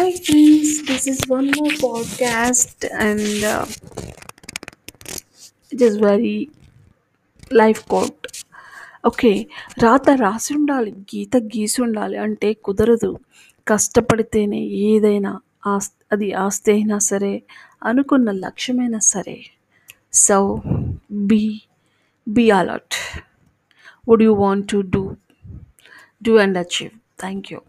Hi friends this is one more podcast and it is very life quote okay రాత రాసి ఉండాలి గీత గీసి ఉండాలి అంటే కుదరదు. కష్టపడితేనే ఏదైనా ఆస్ అది ఆస్తి అయినా సరే అనుకున్న లక్ష్యమైనా సరే. So be be alert would you want to do do and achieve thank you